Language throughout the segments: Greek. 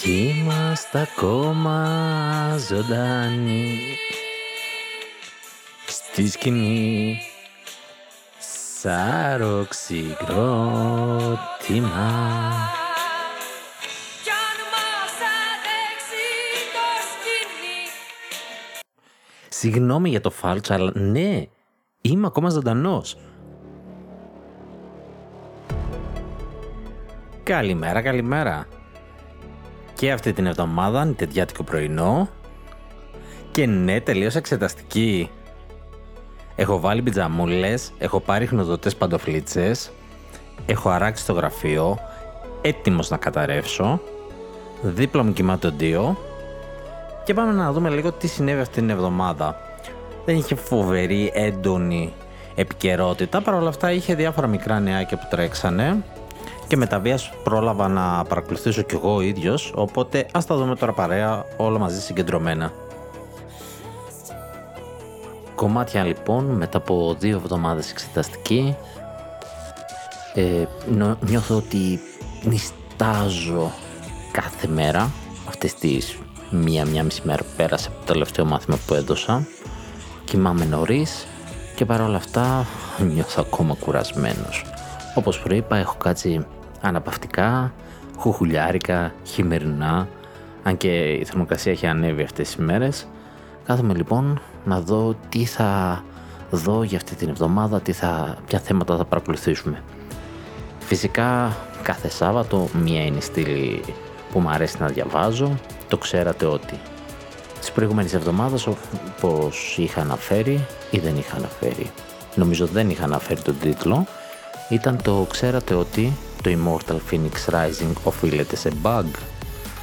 Κι είμαστε ακόμα ζωντανοί στη σκηνή σαν συγκρότημα. Συγγνώμη για το φάλτσο, αλλά ναι, είμαι ακόμα ζωντανός. Καλημέρα, καλημέρα. Και αυτή την εβδομάδα είναι τεντιάτικο πρωινό. Και ναι, τελείως εξεταστική. Έχω βάλει πιτζαμούλες, έχω πάρει χνοδοτές παντοφλίτσες, έχω αράξει το γραφείο, έτοιμος να καταρρεύσω, δίπλα μου κοιμάται ο Ντίο και πάμε να δούμε λίγο τι συνέβη αυτή την εβδομάδα. Δεν είχε φοβερή, έντονη επικαιρότητα, παρ' όλα αυτά είχε διάφορα μικρά νεάκια που τρέξανε και με τα βίας πρόλαβα να παρακολουθήσω κι εγώ ο ίδιος, οπότε ας τα δούμε τώρα παρέα όλα μαζί συγκεντρωμένα. Κομμάτια λοιπόν μετά από δύο εβδομάδες εξεταστική ε, νιώθω ότι νιστάζω κάθε μέρα αυτές τις μία-μία μισή μέρα που πέρασε από το τελευταίο μάθημα που έδωσα κοιμάμαι νωρίς και παρόλα αυτά νιώθω ακόμα κουρασμένος. Όπως προείπα έχω κάτσει αναπαυτικά, χουχουλιάρικα, χειμερινά αν και η θερμοκρασία έχει ανέβει αυτές τις μέρες κάθομαι λοιπόν να δω τι θα δω για αυτή την εβδομάδα, τι θα, ποια θέματα θα παρακολουθήσουμε. Φυσικά κάθε Σάββατο μία είναι η στήλη που μου αρέσει να διαβάζω, το ξέρατε ότι. Τις προηγούμενες εβδομάδες όπως είχα αναφέρει ή δεν είχα αναφέρει, νομίζω δεν είχα αναφέρει τον τίτλο, ήταν το ξέρατε ότι το Immortal Phoenix Rising οφείλεται σε bug.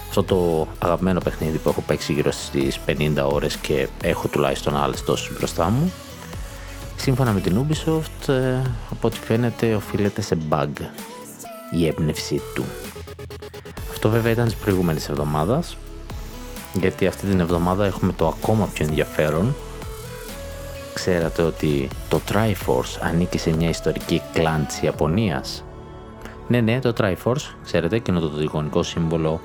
Αυτό το αγαπημένο παιχνίδι που έχω παίξει γύρω στις 50 ώρες και έχω τουλάχιστον άλλες τόσες μπροστά μου. Σύμφωνα με την Ubisoft ε, από ό,τι φαίνεται οφείλεται σε bug η έμπνευσή του. Αυτό βέβαια ήταν τις προηγούμενες εβδομάδας γιατί αυτή την εβδομάδα έχουμε το ακόμα πιο ενδιαφέρον. Ξέρατε ότι το Triforce ανήκει σε μια ιστορική κλάν της Ιαπωνίας ναι ναι το Triforce ξέρετε εκείνο το τριγωνικό σύμβολο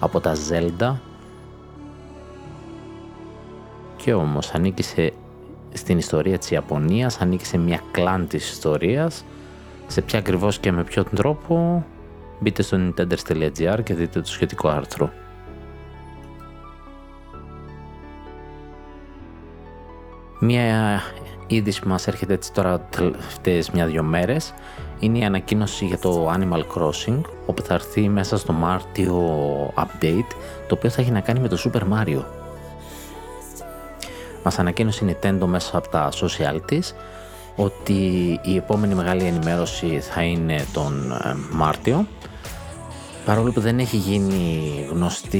από τα Zelda και όμως ανήκει στην ιστορία της Ιαπωνίας, ανήκει σε μια κλάν της ιστορίας σε ποια ακριβώς και με ποιον τρόπο μπείτε στο nintendo.gr και δείτε το σχετικό άρθρο. Μια είδηση που μας έρχεται έτσι τώρα τελευταίες μια-δυο μέρες είναι η ανακοίνωση για το Animal Crossing όπου θα έρθει μέσα στο Μάρτιο update το οποίο θα έχει να κάνει με το Super Mario. Μας ανακοίνωσε η Nintendo μέσα από τα social της ότι η επόμενη μεγάλη ενημέρωση θα είναι τον ε, Μάρτιο Παρόλο που δεν έχει γίνει γνωστή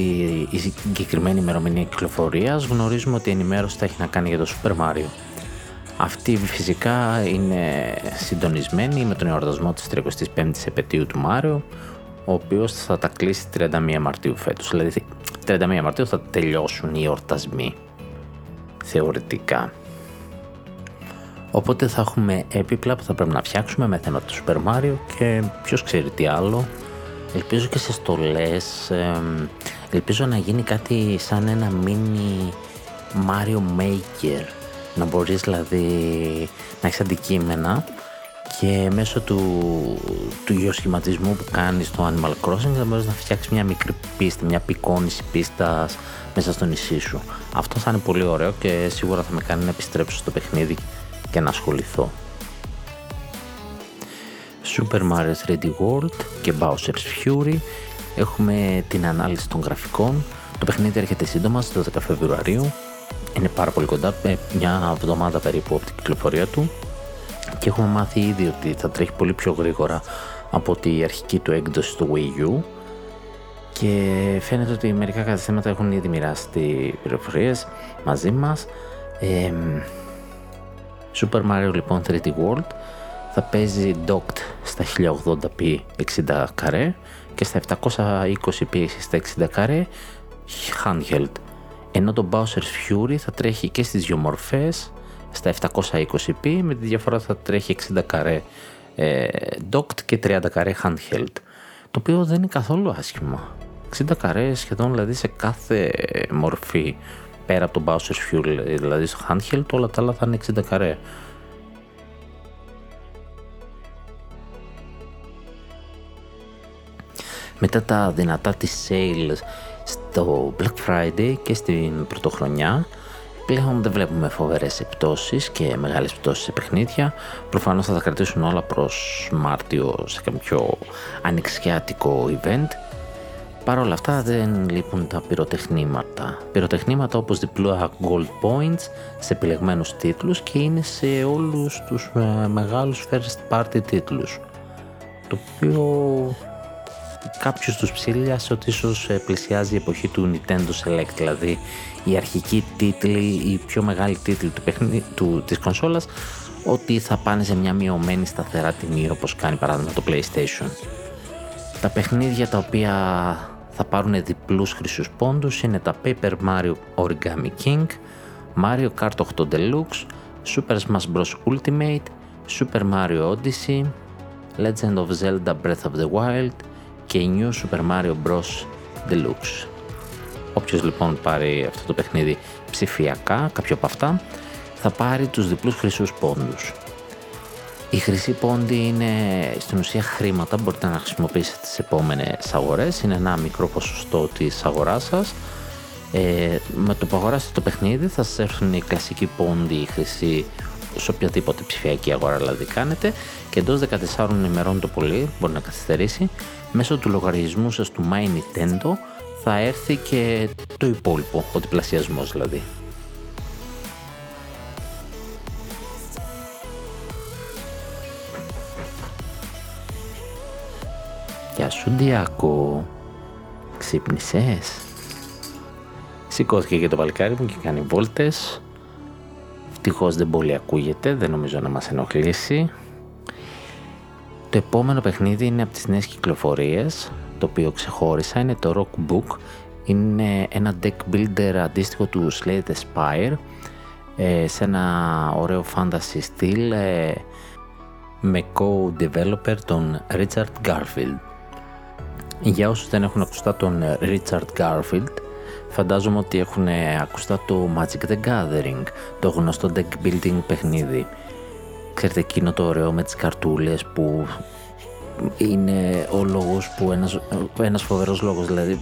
η συγκεκριμένη ημερομηνία κυκλοφορίας, γνωρίζουμε ότι η ενημέρωση θα έχει να κάνει για το Super Mario. Αυτή φυσικά είναι συντονισμένη με τον εορτασμό της 35ης επαιτίου του Μάριο, ο οποίος θα τα κλείσει 31 Μαρτίου φέτος. Δηλαδή 31 Μαρτίου θα τελειώσουν οι εορτασμοί, θεωρητικά. Οπότε θα έχουμε έπιπλα που θα πρέπει να φτιάξουμε με θέμα του Super Mario και ποιος ξέρει τι άλλο. Ελπίζω και σε στολές, ελπίζω να γίνει κάτι σαν ένα mini Mario Maker να μπορείς δηλαδή να έχεις αντικείμενα και μέσω του, του γεωσχηματισμού που κάνεις στο Animal Crossing θα μπορείς να φτιάξεις μια μικρή πίστα, μια πικόνηση πίστας μέσα στο νησί σου. Αυτό θα είναι πολύ ωραίο και σίγουρα θα με κάνει να επιστρέψω στο παιχνίδι και να ασχοληθώ. Super Mario 3D World και Bowser's Fury έχουμε την ανάλυση των γραφικών. Το παιχνίδι έρχεται σύντομα στις 12 Φεβρουαρίου είναι πάρα πολύ κοντά, ε, μια εβδομάδα περίπου από την κυκλοφορία του. Και έχουμε μάθει ήδη ότι θα τρέχει πολύ πιο γρήγορα από τη αρχική του έκδοση του Wii U. Και φαίνεται ότι μερικά καταστήματα έχουν ήδη μοιράσει τι πληροφορίες μαζί μας. Ε, Super Mario λοιπόν 3D World θα παίζει docked στα 1080p 60 καρέ και στα 720p στα 60 καρέ handheld ενώ το Bowser's Fury θα τρέχει και στις δύο μορφές στα 720p με τη διαφορά θα τρέχει 60 καρέ ε, docked και 30 καρέ handheld, το οποίο δεν είναι καθόλου άσχημα. 60 καρέ σχεδόν δηλαδή σε κάθε μορφή πέρα από τον Bowser's Fuel, δηλαδή στο handheld όλα τα άλλα θα είναι 60 καρέ. Μετά τα δυνατά της sales στο Black Friday και στην πρωτοχρονιά πλέον δεν βλέπουμε φοβερές επιπτώσεις και μεγάλες επιπτώσεις σε παιχνίδια. Προφανώς θα τα κρατήσουν όλα προς Μάρτιο σε κάποιο ανοιξιάτικο event. Παρ' όλα αυτά δεν λείπουν τα πυροτεχνήματα. Πυροτεχνήματα όπως διπλά gold points σε επιλεγμένους τίτλους και είναι σε όλους τους ε, μεγάλους first party τίτλους. Το οποίο κάποιου τους ψήλιασε ότι ίσως ε, πλησιάζει η εποχή του Nintendo Select, δηλαδή η αρχική τίτλοι, η πιο μεγάλη τίτλοι του, παιχνί, του, της κονσόλας, ότι θα πάνε σε μια μειωμένη σταθερά τιμή όπως κάνει παράδειγμα το PlayStation. Τα παιχνίδια τα οποία θα πάρουν διπλούς χρυσούς πόντους είναι τα Paper Mario Origami King, Mario Kart 8 Deluxe, Super Smash Bros. Ultimate, Super Mario Odyssey, Legend of Zelda Breath of the Wild, και New Super Mario Bros. Deluxe. Όποιος λοιπόν πάρει αυτό το παιχνίδι ψηφιακά, κάποιο από αυτά, θα πάρει τους διπλούς χρυσούς πόντους. Η χρυσή πόντι είναι στην ουσία χρήματα, μπορείτε να χρησιμοποιήσετε τις επόμενες αγορές, είναι ένα μικρό ποσοστό της αγοράς σας. Ε, με το που αγοράσετε το παιχνίδι θα σας έρθουν οι κλασικοί πόντι, η χρυσή σε οποιαδήποτε ψηφιακή αγορά δηλαδή κάνετε και εντός 14 ημερών το πολύ, μπορεί να καθυστερήσει, μέσω του λογαριασμού σας του My Nintendo θα έρθει και το υπόλοιπο, ο διπλασιασμός δηλαδή. Γεια σου Ντιάκο, ξύπνησες; Σηκώθηκε και το παλικάρι μου και κάνει βόλτες. Ευτυχώς δεν πολύ ακούγεται, δεν νομίζω να μας ενοχλήσει. Το επόμενο παιχνίδι είναι από τις νέες κυκλοφορίες, το οποίο ξεχώρισα, είναι το Rock Book. Είναι ένα deck builder αντίστοιχο του Slay the Spire, ε, σε ένα ωραίο fantasy στυλ ε, με co-developer τον Richard Garfield. Για όσους δεν έχουν ακουστά τον Richard Garfield, φαντάζομαι ότι έχουν ακουστά το Magic the Gathering, το γνωστό deck building παιχνίδι ξέρετε εκείνο το ωραίο με τις καρτούλες που είναι ο λόγος που ένας, ένας φοβερός λόγος δηλαδή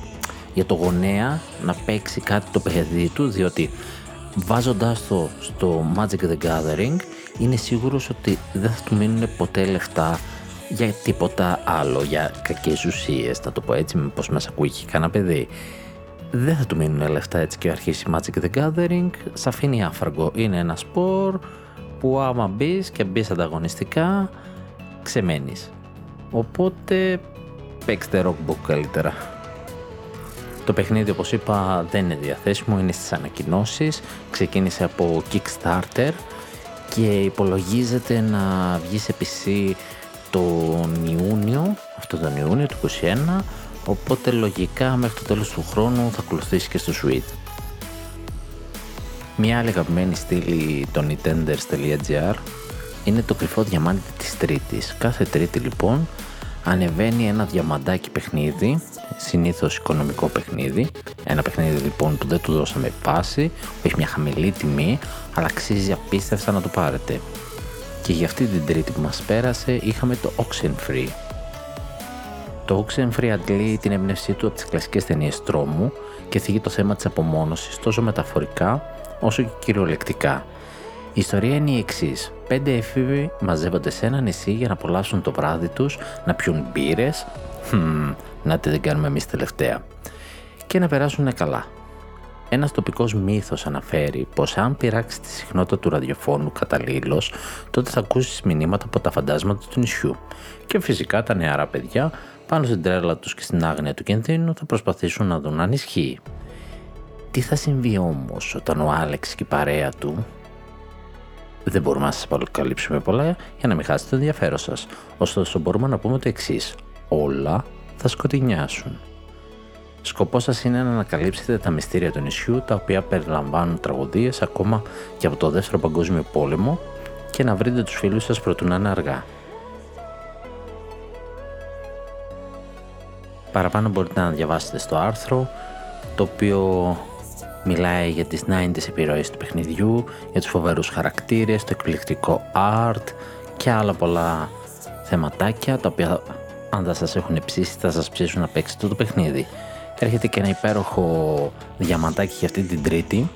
για το γονέα να παίξει κάτι το παιδί του διότι βάζοντάς το στο Magic the Gathering είναι σίγουρος ότι δεν θα του μείνουν ποτέ λεφτά για τίποτα άλλο, για κακές ουσίες, θα το πω έτσι, πως μας ακούει και κανένα παιδί. Δεν θα του μείνουν λεφτά έτσι και αρχίσει Magic the Gathering, σε αφήνει άφραγκο. Είναι ένα σπορ, που άμα μπεις και μπεις ανταγωνιστικά, ξεμένεις. Οπότε παίξτε rockbook καλύτερα. Το παιχνίδι όπως είπα δεν είναι διαθέσιμο, είναι στις ανακοινώσεις, ξεκίνησε από Kickstarter και υπολογίζεται να βγει σε PC τον Ιούνιο, αυτό τον Ιούνιο του 2021, οπότε λογικά μέχρι το τέλος του χρόνου θα ακολουθήσει και στο Switch. Μια άλλη αγαπημένη στήλη των Nintenders.gr είναι το κρυφό διαμάντι της Τρίτης. Κάθε Τρίτη λοιπόν ανεβαίνει ένα διαμαντάκι παιχνίδι, συνήθως οικονομικό παιχνίδι. Ένα παιχνίδι λοιπόν που δεν του δώσαμε πάση, που έχει μια χαμηλή τιμή, αλλά αξίζει απίστευτα να το πάρετε. Και για αυτή την τρίτη που μας πέρασε είχαμε το Oxenfree. Το Oxenfree αντλεί την έμπνευσή του από τις κλασικές ταινίες τρόμου και θίγει το θέμα της απομόνωσης τόσο μεταφορικά όσο και κυριολεκτικά. Η ιστορία είναι η εξής. Πέντε έφηβοι μαζεύονται σε ένα νησί για να απολαύσουν το βράδυ τους, να πιούν μπύρες. Hm, να τι δεν κάνουμε εμείς τελευταία. Και να περάσουν καλά. Ένας τοπικός μύθος αναφέρει πως αν πειράξεις τη συχνότητα του ραδιοφώνου καταλήλως, τότε θα ακούσεις μηνύματα από τα φαντάσματα του νησιού. Και φυσικά τα νεαρά παιδιά, πάνω στην τρέλα τους και στην άγνοια του κινδύνου, θα προσπαθήσουν να δουν αν ισχύει. Τι θα συμβεί όμως όταν ο Άλεξ και η παρέα του δεν μπορούμε να σας αποκαλύψουμε πολλά για να μην χάσετε το ενδιαφέρον σας. Ωστόσο, μπορούμε να πούμε το εξής: Όλα θα σκοτεινιάσουν. Σκοπός σας είναι να ανακαλύψετε τα μυστήρια του νησιού, τα οποία περιλαμβάνουν τραγωδίες ακόμα και από το Δεύτερο Παγκόσμιο Πόλεμο, και να βρείτε τους φίλους σας προτού να είναι αργά. Παραπάνω μπορείτε να διαβάσετε στο άρθρο το οποίο μιλάει για τις 90's επιρροές του παιχνιδιού, για τους φοβερούς χαρακτήρες, το εκπληκτικό art και άλλα πολλά θεματάκια, τα οποία αν δεν σας έχουν ψήσει θα σας ψήσουν να παίξετε το παιχνίδι. Έρχεται και ένα υπέροχο διαμαντάκι για αυτή την τρίτη,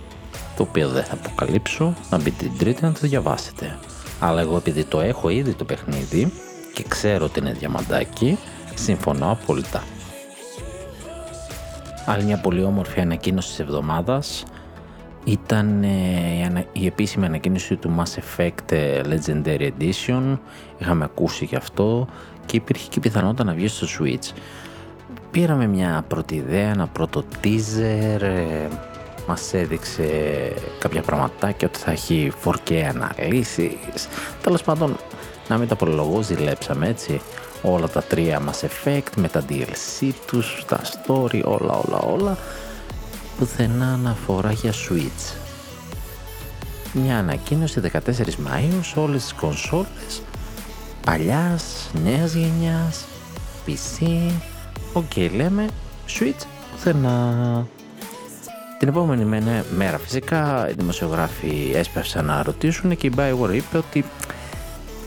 το οποίο δεν θα αποκαλύψω, να μπείτε την τρίτη να το διαβάσετε. Αλλά εγώ επειδή το έχω ήδη το παιχνίδι και ξέρω ότι είναι διαμαντάκι, συμφωνώ απόλυτα. Άλλη μια πολύ όμορφη ανακοίνωση της εβδομάδας ήταν ε, η επίσημη ανακοίνωση του Mass Effect ε, Legendary Edition. Είχαμε ακούσει γι' αυτό και υπήρχε και πιθανότητα να βγει στο Switch. Πήραμε μια πρώτη ιδέα, ένα πρώτο teaser, ε, μας έδειξε κάποια πραγματάκια ότι θα έχει 4K αναλύσεις. Τέλος πάντων, να μην τα προλογώ, ζηλέψαμε έτσι όλα τα τρία Mass Effect με τα DLC τους, τα story, όλα όλα όλα πουθενά αναφορά για Switch. Μια ανακοίνωση 14 Μαΐου σε όλες τις κονσόλες παλιάς, νέας γενιάς, PC, OK okay, λέμε Switch πουθενά. Την επόμενη μέρα φυσικά οι δημοσιογράφοι έσπευσαν να ρωτήσουν και η Bioware είπε ότι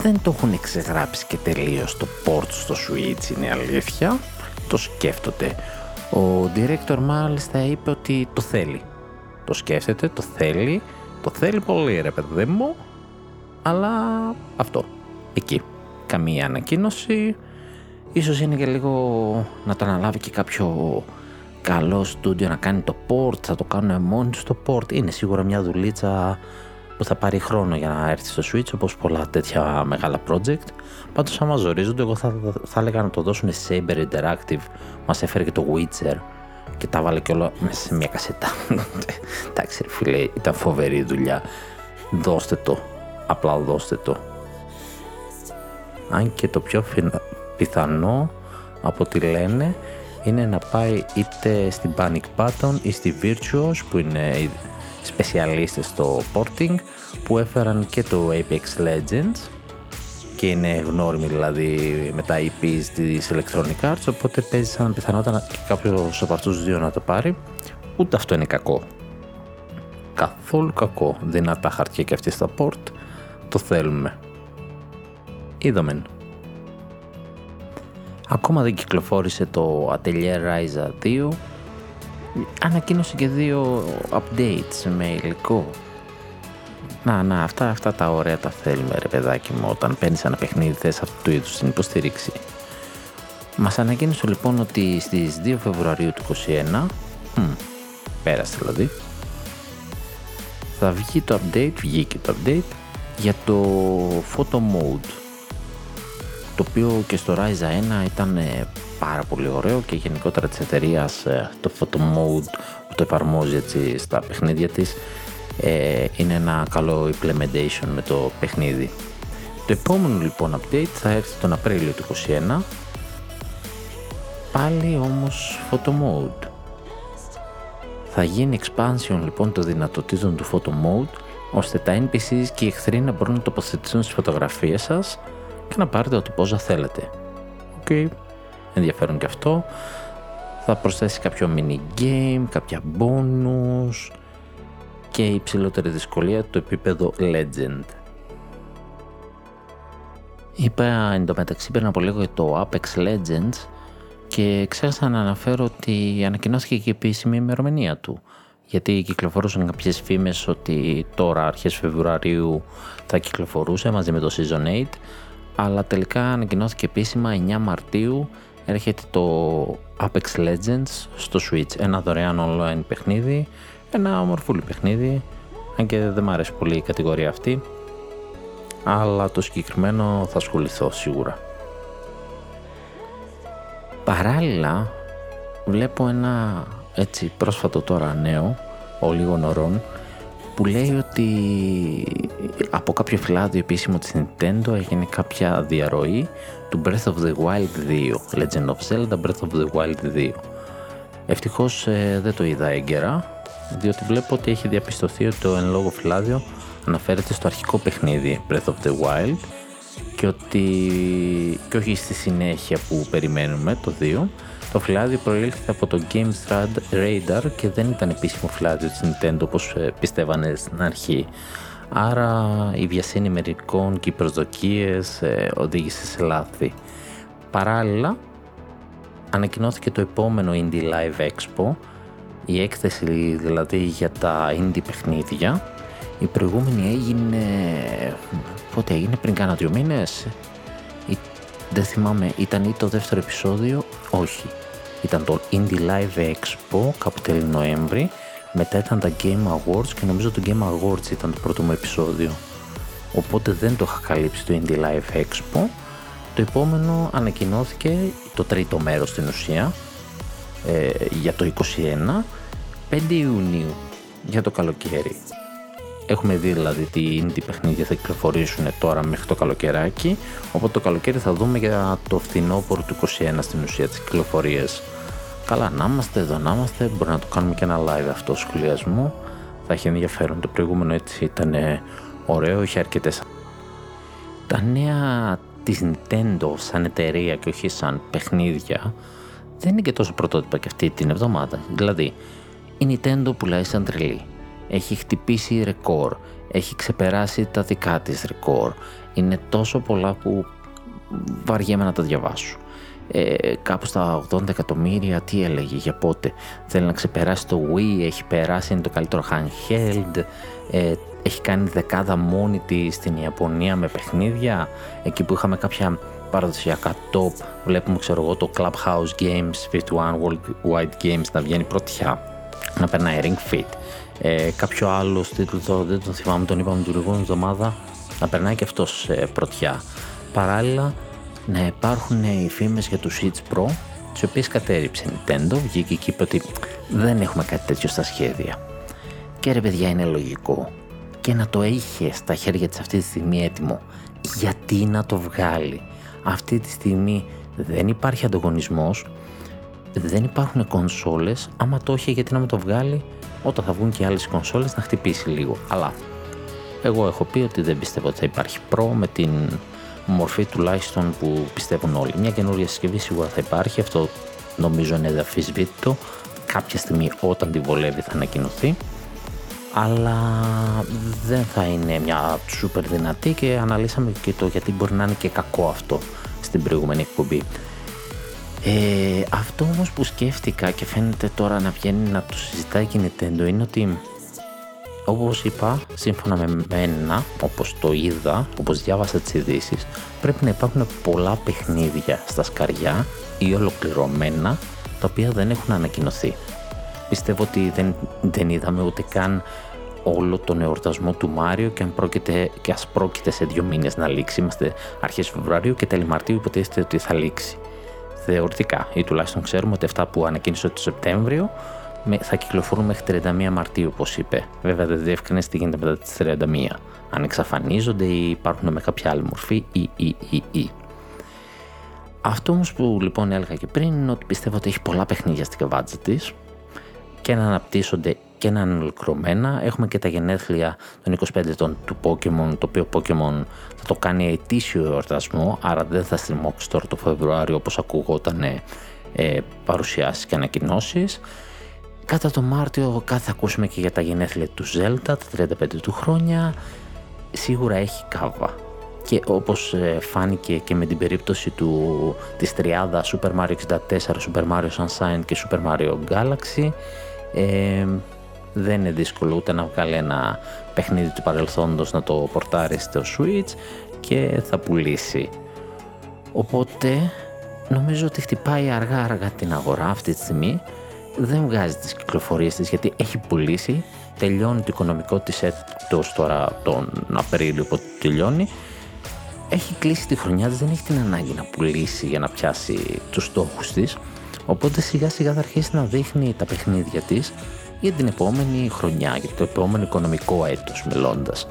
δεν το έχουν εξεγράψει και τελείως το port στο Switch είναι αλήθεια. Το σκέφτονται. Ο director μάλιστα είπε ότι το θέλει. Το σκέφτεται, το θέλει, το θέλει πολύ ρε παιδί μου, αλλά αυτό, εκεί. Καμία ανακοίνωση, ίσως είναι και λίγο να το αναλάβει και κάποιο καλό στούντιο να κάνει το port, θα το κάνουν μόνοι στο port. Είναι σίγουρα μια δουλίτσα που θα πάρει χρόνο για να έρθει στο Switch όπως πολλά τέτοια μεγάλα project. Πάντως άμα ζορίζονται εγώ θα, θα έλεγα να το δώσουν σε Saber Interactive. Μας έφερε και το Witcher και τα βάλε και όλα μέσα σε μια κασέτα. Εντάξει φίλε, ήταν φοβερή δουλειά. Δώστε το. Απλά δώστε το. Αν και το πιο πιθανό από ό,τι λένε είναι να πάει είτε στην Panic Button ή στη Virtuos που είναι σπεσιαλίστες στο porting που έφεραν και το Apex Legends και είναι γνώριμοι δηλαδή με τα IPs της Electronic Arts οπότε παίζει σαν πιθανότητα και κάποιος από αυτούς τους δύο να το πάρει. Ούτε αυτό είναι κακό. Καθόλου κακό. Δυνατά χαρτιά και αυτή στα port. Το θέλουμε. Είδαμε ακόμα δεν κυκλοφόρησε το Atelier Ryza 2 ανακοίνωσε και δύο updates με υλικό. Να, να, αυτά, αυτά τα ωραία τα θέλουμε ρε παιδάκι μου όταν παίρνεις ένα παιχνίδι θες αυτού του είδους την υποστήριξη. Μας ανακοίνωσε λοιπόν ότι στις 2 Φεβρουαρίου του 2021, μ, πέρασε δηλαδή, θα βγει το update, βγήκε το update για το photo mode το οποίο και στο Ryza 1 ήταν πάρα πολύ ωραίο και γενικότερα της εταιρείας ε, το photo mode που το εφαρμόζει έτσι στα παιχνίδια της ε, είναι ένα καλό implementation με το παιχνίδι. Το επόμενο λοιπόν update θα έρθει τον Απρίλιο του 2021 πάλι όμως photo mode. Θα γίνει expansion λοιπόν των δυνατοτήτων του photo mode ώστε τα NPCs και οι εχθροί να μπορούν να τοποθετηθούν στις φωτογραφίες σας και να πάρετε ό,τι πόζα θέλετε. OK, okay ενδιαφέρον και αυτό. Θα προσθέσει κάποιο mini game, κάποια bonus και η υψηλότερη δυσκολία το επίπεδο Legend. Είπα εντωμεταξύ πριν από λίγο για το Apex Legends και ξέχασα να αναφέρω ότι ανακοινώθηκε και η επίσημη ημερομηνία του γιατί κυκλοφορούσαν κάποιες φήμες ότι τώρα αρχές Φεβρουαρίου θα κυκλοφορούσε μαζί με το Season 8 αλλά τελικά ανακοινώθηκε επίσημα 9 Μαρτίου έρχεται το Apex Legends στο Switch. Ένα δωρεάν online παιχνίδι, ένα ομορφούλι παιχνίδι, αν και δεν μου αρέσει πολύ η κατηγορία αυτή, αλλά το συγκεκριμένο θα ασχοληθώ σίγουρα. Παράλληλα βλέπω ένα έτσι πρόσφατο τώρα νέο, ο λίγο νωρών, που λέει ότι από κάποιο φυλάδιο επίσημο της Nintendo έγινε κάποια διαρροή του Breath of the Wild 2, Legend of Zelda Breath of the Wild 2. Ευτυχώς ε, δεν το είδα έγκαιρα, διότι βλέπω ότι έχει διαπιστωθεί ότι το εν λόγω φυλάδιο αναφέρεται στο αρχικό παιχνίδι Breath of the Wild και ότι και όχι στη συνέχεια που περιμένουμε το 2 Το φυλάδιο προήλθε από το Game Radar και δεν ήταν επίσημο φυλάδιο της Nintendo όπως ε, πιστεύανε στην αρχή. Άρα η βιασύνη μερικών και οι προσδοκίες ε, οδήγησε σε λάθη. Παράλληλα, ανακοινώθηκε το επόμενο Indie Live Expo, η έκθεση δηλαδή για τα indie παιχνίδια. Η προηγούμενη έγινε, πότε έγινε, πριν κάνα δύο μήνες, δεν θυμάμαι, ήταν ή το δεύτερο επεισόδιο, όχι. Ήταν το Indie Live Expo κάπου τέλη Νοέμβρη, μετά ήταν τα Game Awards και νομίζω το Game Awards ήταν το πρώτο μου επεισόδιο. Οπότε δεν το είχα καλύψει το Indie Live Expo. Το επόμενο ανακοινώθηκε το τρίτο μέρος στην ουσία ε, για το 21 5 Ιουνίου για το καλοκαίρι. Έχουμε δει δηλαδή τι indie παιχνίδια θα κυκλοφορήσουν τώρα μέχρι το καλοκαιράκι, οπότε το καλοκαίρι θα δούμε για το φθινόπωρο του 21 στην ουσία τις κυκλοφορίες. Καλά, να είμαστε εδώ, να είμαστε, μπορεί να το κάνουμε και ένα live αυτό σχολιασμό, θα έχει ενδιαφέρον. Το προηγούμενο έτσι ήταν ωραίο, είχε αρκετές... Τα νέα της Nintendo σαν εταιρεία και όχι σαν παιχνίδια δεν είναι και τόσο πρωτότυπα και αυτή την εβδομάδα. Δηλαδή, η Nintendo πουλάει σαν τρελή. Έχει χτυπήσει ρεκόρ. Έχει ξεπεράσει τα δικά της ρεκόρ. Είναι τόσο πολλά που βαριέμαι να τα διαβάσω. Ε, κάπου στα 80 εκατομμύρια, τι έλεγε, για πότε. Θέλει να ξεπεράσει το Wii, έχει περάσει, είναι το καλύτερο handheld, ε, έχει κάνει δεκάδα μόνη της στην Ιαπωνία με παιχνίδια. Εκεί που είχαμε κάποια παραδοσιακά top, βλέπουμε ξέρω εγώ το Clubhouse Games, 51 Worldwide Games να βγαίνει πρωτιά να περνάει Ring Fit. Ε, κάποιο άλλο τίτλο τώρα δεν τον θυμάμαι, τον είπαμε την προηγούμενη εβδομάδα, να περνάει και αυτός ε, πρωτιά. Παράλληλα, να υπάρχουν οι φήμες για το Switch Pro, τις οποίες κατέριψε η Nintendo, βγήκε και είπε ότι δεν έχουμε κάτι τέτοιο στα σχέδια. Και ρε παιδιά είναι λογικό. Και να το είχε στα χέρια της αυτή τη στιγμή έτοιμο. Γιατί να το βγάλει. Αυτή τη στιγμή δεν υπάρχει ανταγωνισμός δεν υπάρχουν κονσόλες, άμα το έχει γιατί να με το βγάλει; Όταν θα βγουν και άλλες κονσόλες να χτυπήσει λίγο. Αλλά εγώ έχω πει ότι δεν πιστεύω ότι θα υπάρχει Pro με την μορφή τουλάχιστον που πιστεύουν όλοι. Μια καινούργια συσκευή σίγουρα θα υπάρχει, αυτό νομίζω είναι διαφυσβήτητο. Κάποια στιγμή όταν τη βολεύει θα ανακοινωθεί αλλά δεν θα είναι μια super δυνατή και αναλύσαμε και το γιατί μπορεί να είναι και κακό αυτό στην προηγούμενη εκπομπή. Ε, αυτό όμως που σκέφτηκα και φαίνεται τώρα να βγαίνει να το συζητάει και η Nintendo είναι ότι όπως είπα, σύμφωνα με μένα, όπως το είδα, όπως διάβασα τις ειδήσεις, πρέπει να υπάρχουν πολλά παιχνίδια στα σκαριά ή ολοκληρωμένα, τα οποία δεν έχουν ανακοινωθεί. Πιστεύω ότι δεν, δεν είδαμε ούτε καν όλο τον εορτασμό του Μάριο και, αν πρόκειται, και ας πρόκειται σε δύο μήνες να λήξει. Είμαστε αρχές Φεβρουαρίου και τέλη Μαρτίου υποτίθεται ότι θα λήξει θεωρητικά ή τουλάχιστον ξέρουμε ότι αυτά που ανακοίνησε το Σεπτέμβριο θα κυκλοφορούν μέχρι 31 Μαρτίου όπως είπε. Βέβαια δεν διευκρινίζει τι γίνεται μετά τις 31. Αν εξαφανίζονται ή υπάρχουν με κάποια άλλη μορφή ή ή ή ή. Αυτό όμως που λοιπόν έλεγα και πριν είναι ότι πιστεύω ότι έχει πολλά παιχνίδια στην καβάτσα της και να αναπτύσσονται και να είναι ολοκληρωμένα. Έχουμε και τα γενέθλια των 25 ετών του Pokemon, το οποίο Pokemon θα το κάνει ετήσιο εορτασμό, άρα δεν θα στριμώξεις τώρα το Φεβρουάριο όπως ακούγονταν ε, παρουσιάσεις και ανακοινώσεις. Κατά το Μάρτιο κάθε ακούσουμε και για τα γενέθλια του Zelda, τα 35 του χρόνια. Σίγουρα έχει κάβα. Και όπως ε, φάνηκε και με την περίπτωση του, της τριάδας Super Mario 64, Super Mario Sunshine και Super Mario Galaxy, ε, δεν είναι δύσκολο ούτε να βγάλει ένα παιχνίδι του παρελθόντος να το πορτάρει στο Switch και θα πουλήσει. Οπότε νομίζω ότι χτυπάει αργά αργά την αγορά αυτή τη στιγμή. Δεν βγάζει τις κυκλοφορίες της γιατί έχει πουλήσει. Τελειώνει το οικονομικό της έτος τώρα τον Απρίλιο που τελειώνει. Έχει κλείσει τη χρονιά της, δεν έχει την ανάγκη να πουλήσει για να πιάσει τους στόχους της. Οπότε σιγά σιγά θα αρχίσει να δείχνει τα παιχνίδια της για την επόμενη χρονιά, για το επόμενο οικονομικό έτος μιλώντας.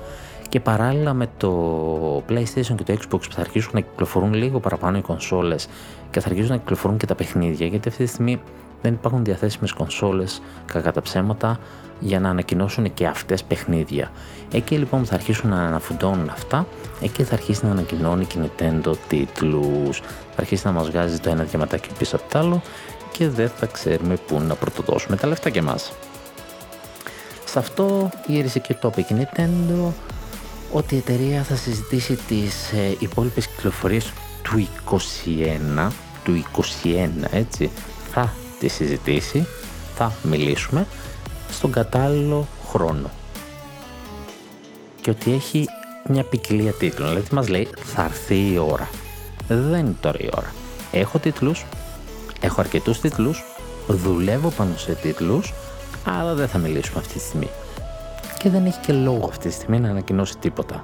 Και παράλληλα με το PlayStation και το Xbox που θα αρχίσουν να κυκλοφορούν λίγο παραπάνω οι κονσόλες και θα αρχίσουν να κυκλοφορούν και τα παιχνίδια, γιατί αυτή τη στιγμή δεν υπάρχουν διαθέσιμες κονσόλες κατά τα ψέματα για να ανακοινώσουν και αυτές παιχνίδια. Εκεί λοιπόν θα αρχίσουν να αναφουντώνουν αυτά, εκεί θα αρχίσει να ανακοινώνει και η Nintendo τίτλους, θα αρχίσει να μας βγάζει το ένα διαματάκι πίσω από το άλλο και δεν θα ξέρουμε πού να πρωτοδώσουμε τα λεφτά και εμάς. Σε αυτό γύρισε και το είπε η Nintendo ότι η εταιρεία θα συζητήσει τις ε, υπόλοιπες κυκλοφορίες του 21, του 21 έτσι, θα τη συζητήσει, θα μιλήσουμε στον κατάλληλο χρόνο. Και ότι έχει μια ποικιλία τίτλων, δηλαδή μας λέει θα έρθει η ώρα. Δεν είναι τώρα η ώρα. Έχω τίτλους, έχω αρκετούς τίτλους, δουλεύω πάνω σε τίτλους, αλλά δεν θα μιλήσουμε αυτή τη στιγμή. Και δεν έχει και λόγο αυτή τη στιγμή να ανακοινώσει τίποτα.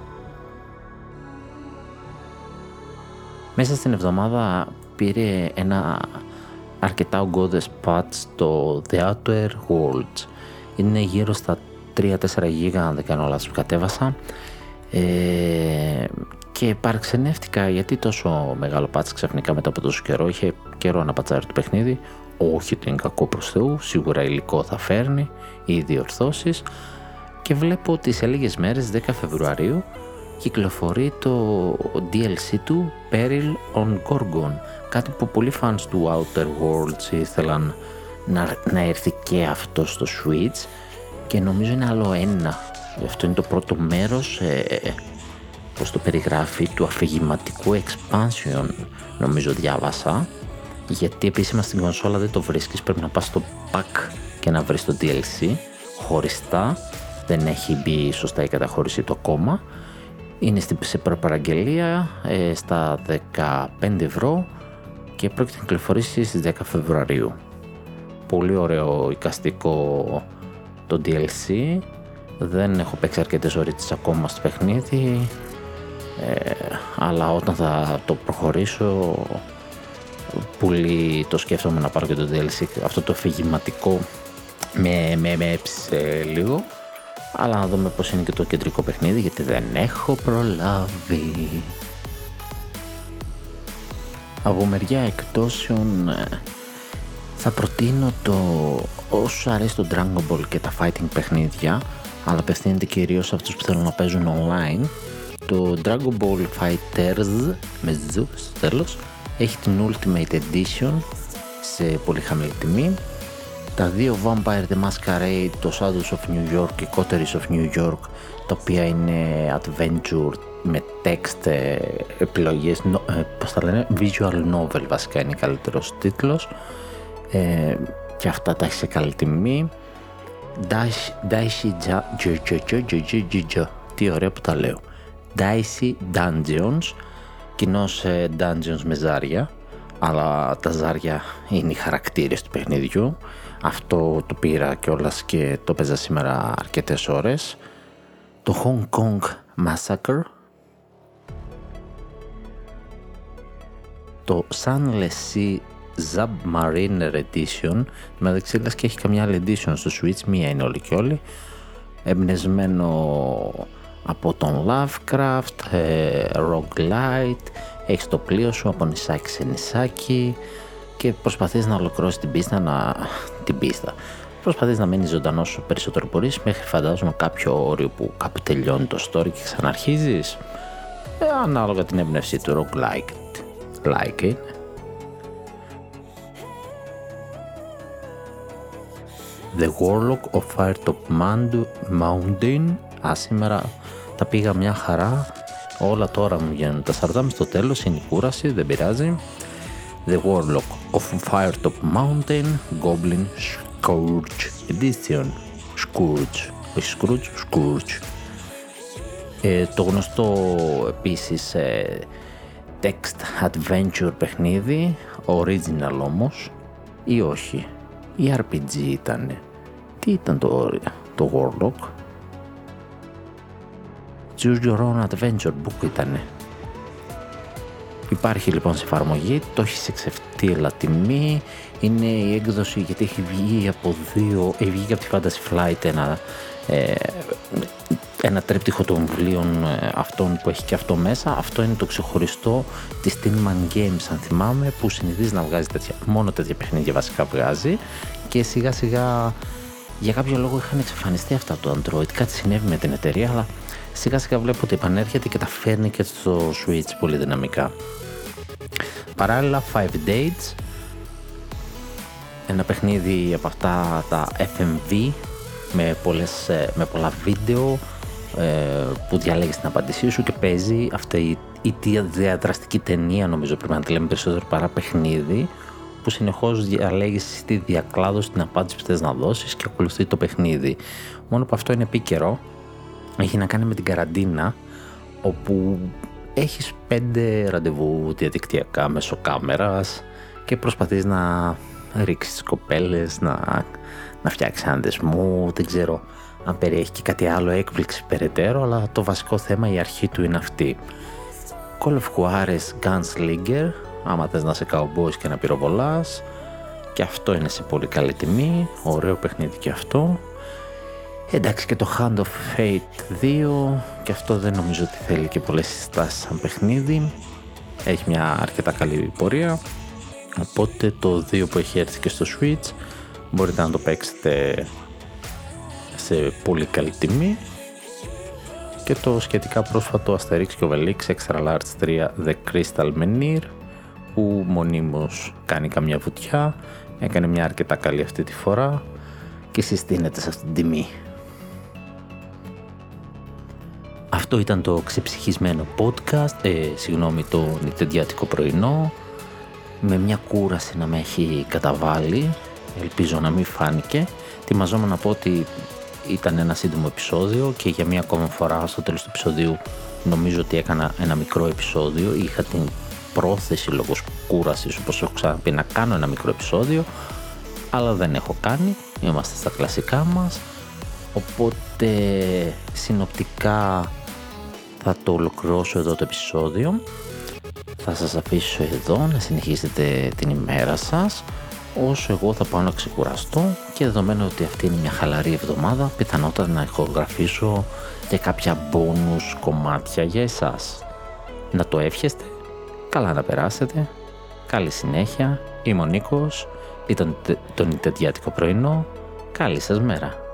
Μέσα στην εβδομάδα πήρε ένα αρκετά ογκώδες patch στο The Outer Worlds. Είναι γύρω στα 3-4 γίγα αν δεν κάνω λάθος που κατέβασα ε, και παραξενεύτηκα γιατί τόσο μεγάλο patch ξαφνικά μετά από τόσο καιρό είχε καιρό να πατσάρει το παιχνίδι όχι ότι είναι κακό προς Θεού, σίγουρα υλικό θα φέρνει ή διορθώσεις. Και βλέπω ότι σε λίγες μέρες 10 Φεβρουαρίου κυκλοφορεί το DLC του Peril on Gorgon. Κάτι που πολλοί fans του Outer Worlds ήθελαν να, να έρθει και αυτό στο Switch. Και νομίζω είναι άλλο ένα. Αυτό είναι το πρώτο μέρος ε, πως το περιγράφει του αφηγηματικού expansion νομίζω διάβασα γιατί επίσημα στην κονσόλα δεν το βρίσκεις πρέπει να πας στο pack και να βρεις το DLC χωριστά δεν έχει μπει σωστά η καταχώρηση το ακόμα είναι σε προπαραγγελία ε, στα 15 ευρώ και πρόκειται να κυκλοφορήσει στις 10 Φεβρουαρίου. Πολύ ωραίο εικαστικό το DLC. Δεν έχω παίξει αρκετές ώρες ακόμα στο παιχνίδι. Ε, αλλά όταν θα το προχωρήσω πολύ το σκέφτομαι να πάρω και το DLC. Αυτό το αφηγηματικό με, με, με έψησε λίγο. Αλλά να δούμε πώς είναι και το κεντρικό παιχνίδι γιατί δεν έχω προλάβει. Από μεριά εκτόσεων ε, θα προτείνω το όσο αρέσει το Dragon Ball και τα fighting παιχνίδια αλλά απευθύνεται κυρίως σε αυτούς που θέλουν να παίζουν online το Dragon Ball Fighters με ζου στο τέλος έχει την Ultimate Edition σε πολύ χαμηλή τιμή. Τα δύο Vampire the Masquerade, το Shadows of New York και Coteries of New York τα οποία είναι adventure με text ε, επιλογές, ε, πώς τα λένε, visual novel βασικά είναι καλύτερος τίτλος. Ε, και αυτά τα έχει σε καλή τιμή. Dicey τι ωραία που τα λέω. Dicey Dungeons κοινώς Dungeons με ζάρια αλλά τα ζάρια είναι οι χαρακτήρες του παιχνιδιού. Αυτό το πήρα κιόλας και το παίζα σήμερα αρκετές ώρες. Το Hong Kong Massacre. Το Sunless Sea Submariner Edition. Μεταξύ λες και έχει καμιά άλλη edition στο Switch μία είναι όλη και όλη. Εμπνεσμένο από τον Lovecraft ε, Roguelite έχεις το πλοίο σου από νησάκι σε νησάκι και προσπαθείς να ολοκληρώσεις την πίστα να... την πίστα προσπαθείς να μείνεις ζωντανός όσο περισσότερο μπορείς μέχρι φαντάζομαι κάποιο όριο που κάπου τελειώνει το story και ξαναρχίζεις ε, ανάλογα την έμπνευση του roguelike like it. The Warlock of Firetop Mountain. Α, σήμερα τα πήγα μια χαρά. Όλα τώρα μου βγαίνουν τα σαρδάμ στο τέλος, είναι η κούραση, δεν πειράζει. The Warlock of Firetop Mountain Goblin Scourge Edition. Scourge. Όχι Scourge, Scourge. Ε, το γνωστό επίσης ε, text adventure παιχνίδι, original όμως, ή όχι. Η RPG ήταν. Τι ήταν το, το Warlock; Choose Your Own Adventure Book ήταν. Υπάρχει λοιπόν σε εφαρμογή, το έχει σε ξεφτύλα τιμή, είναι η έκδοση γιατί έχει βγει από δύο, έχει βγει από τη Fantasy Flight ένα, ε, ένα τρέπτυχο των βιβλίων ε, αυτών που έχει και αυτό μέσα. Αυτό είναι το ξεχωριστό της Tinman Games, αν θυμάμαι, που συνηθίζει να βγάζει τέτοια, μόνο τέτοια παιχνίδια βασικά βγάζει και σιγά σιγά για κάποιο λόγο είχαν εξαφανιστεί αυτά το Android. Κάτι συνέβη με την εταιρεία, αλλά σιγά σιγά βλέπω ότι επανέρχεται και τα φέρνει και στο Switch πολύ δυναμικά. Παράλληλα, 5 Dates, ένα παιχνίδι από αυτά τα FMV με, πολλές, ε, με πολλά βίντεο ε, που διαλέγεις την απάντησή σου και παίζει αυτή η, η διαδραστική ταινία νομίζω πρέπει να τη λέμε περισσότερο παρά παιχνίδι που συνεχώς διαλέγεις στη διακλάδωση την απάντηση που θες να δώσεις και ακολουθεί το παιχνίδι. Μόνο που αυτό είναι επίκαιρο, έχει να κάνει με την καραντίνα όπου έχεις πέντε ραντεβού διαδικτυακά μέσω κάμερας και προσπαθείς να ρίξεις τις κοπέλες, να, να φτιάξεις έναν δεσμό, δεν ξέρω αν περιέχει και κάτι άλλο έκπληξη περαιτέρω, αλλά το βασικό θέμα, η αρχή του είναι αυτή. Call of Juarez Gunslinger, άμα θες να είσαι cowboys και να πυροβολάς, και αυτό είναι σε πολύ καλή τιμή, ωραίο παιχνίδι και αυτό. Εντάξει και το Hand of Fate 2, και αυτό δεν νομίζω ότι θέλει και πολλές συστάσεις σαν παιχνίδι. Έχει μια αρκετά καλή πορεία. Οπότε το 2 που έχει έρθει και στο Switch μπορείτε να το παίξετε σε πολύ καλή τιμή και το σχετικά πρόσφατο Asterix και Obelix Extra Large 3 The Crystal Menhir που μονίμως κάνει καμιά βουτιά έκανε μια αρκετά καλή αυτή τη φορά και συστήνεται σε αυτήν την τιμή. Αυτό ήταν το ξεψυχισμένο podcast, ε, συγγνώμη το νητεντιάτικο πρωινό. Με μια κούραση να με έχει καταβάλει ελπίζω να μην φάνηκε. Τιμαζόμαι να πω ότι ήταν ένα σύντομο επεισόδιο και για μία ακόμα φορά στο τέλος του επεισοδίου νομίζω ότι έκανα ένα μικρό επεισόδιο. Είχα την πρόθεση λόγω κούρασης όπως έχω ξαναπεί να κάνω ένα μικρό επεισόδιο αλλά δεν έχω κάνει. Είμαστε στα κλασικά μας. Οπότε συνοπτικά θα το ολοκληρώσω εδώ το επεισόδιο. Θα σας αφήσω εδώ να συνεχίσετε την ημέρα σας. Όσο εγώ θα πάω να ξεκουραστώ και δεδομένου ότι αυτή είναι μια χαλαρή εβδομάδα πιθανότατα να ηχογραφήσω και κάποια bonus κομμάτια για εσάς. Να το εύχεστε, καλά να περάσετε, καλή συνέχεια, είμαι ο Νίκος, ήταν το νητεντιάτικο πρωινό, καλή σας μέρα.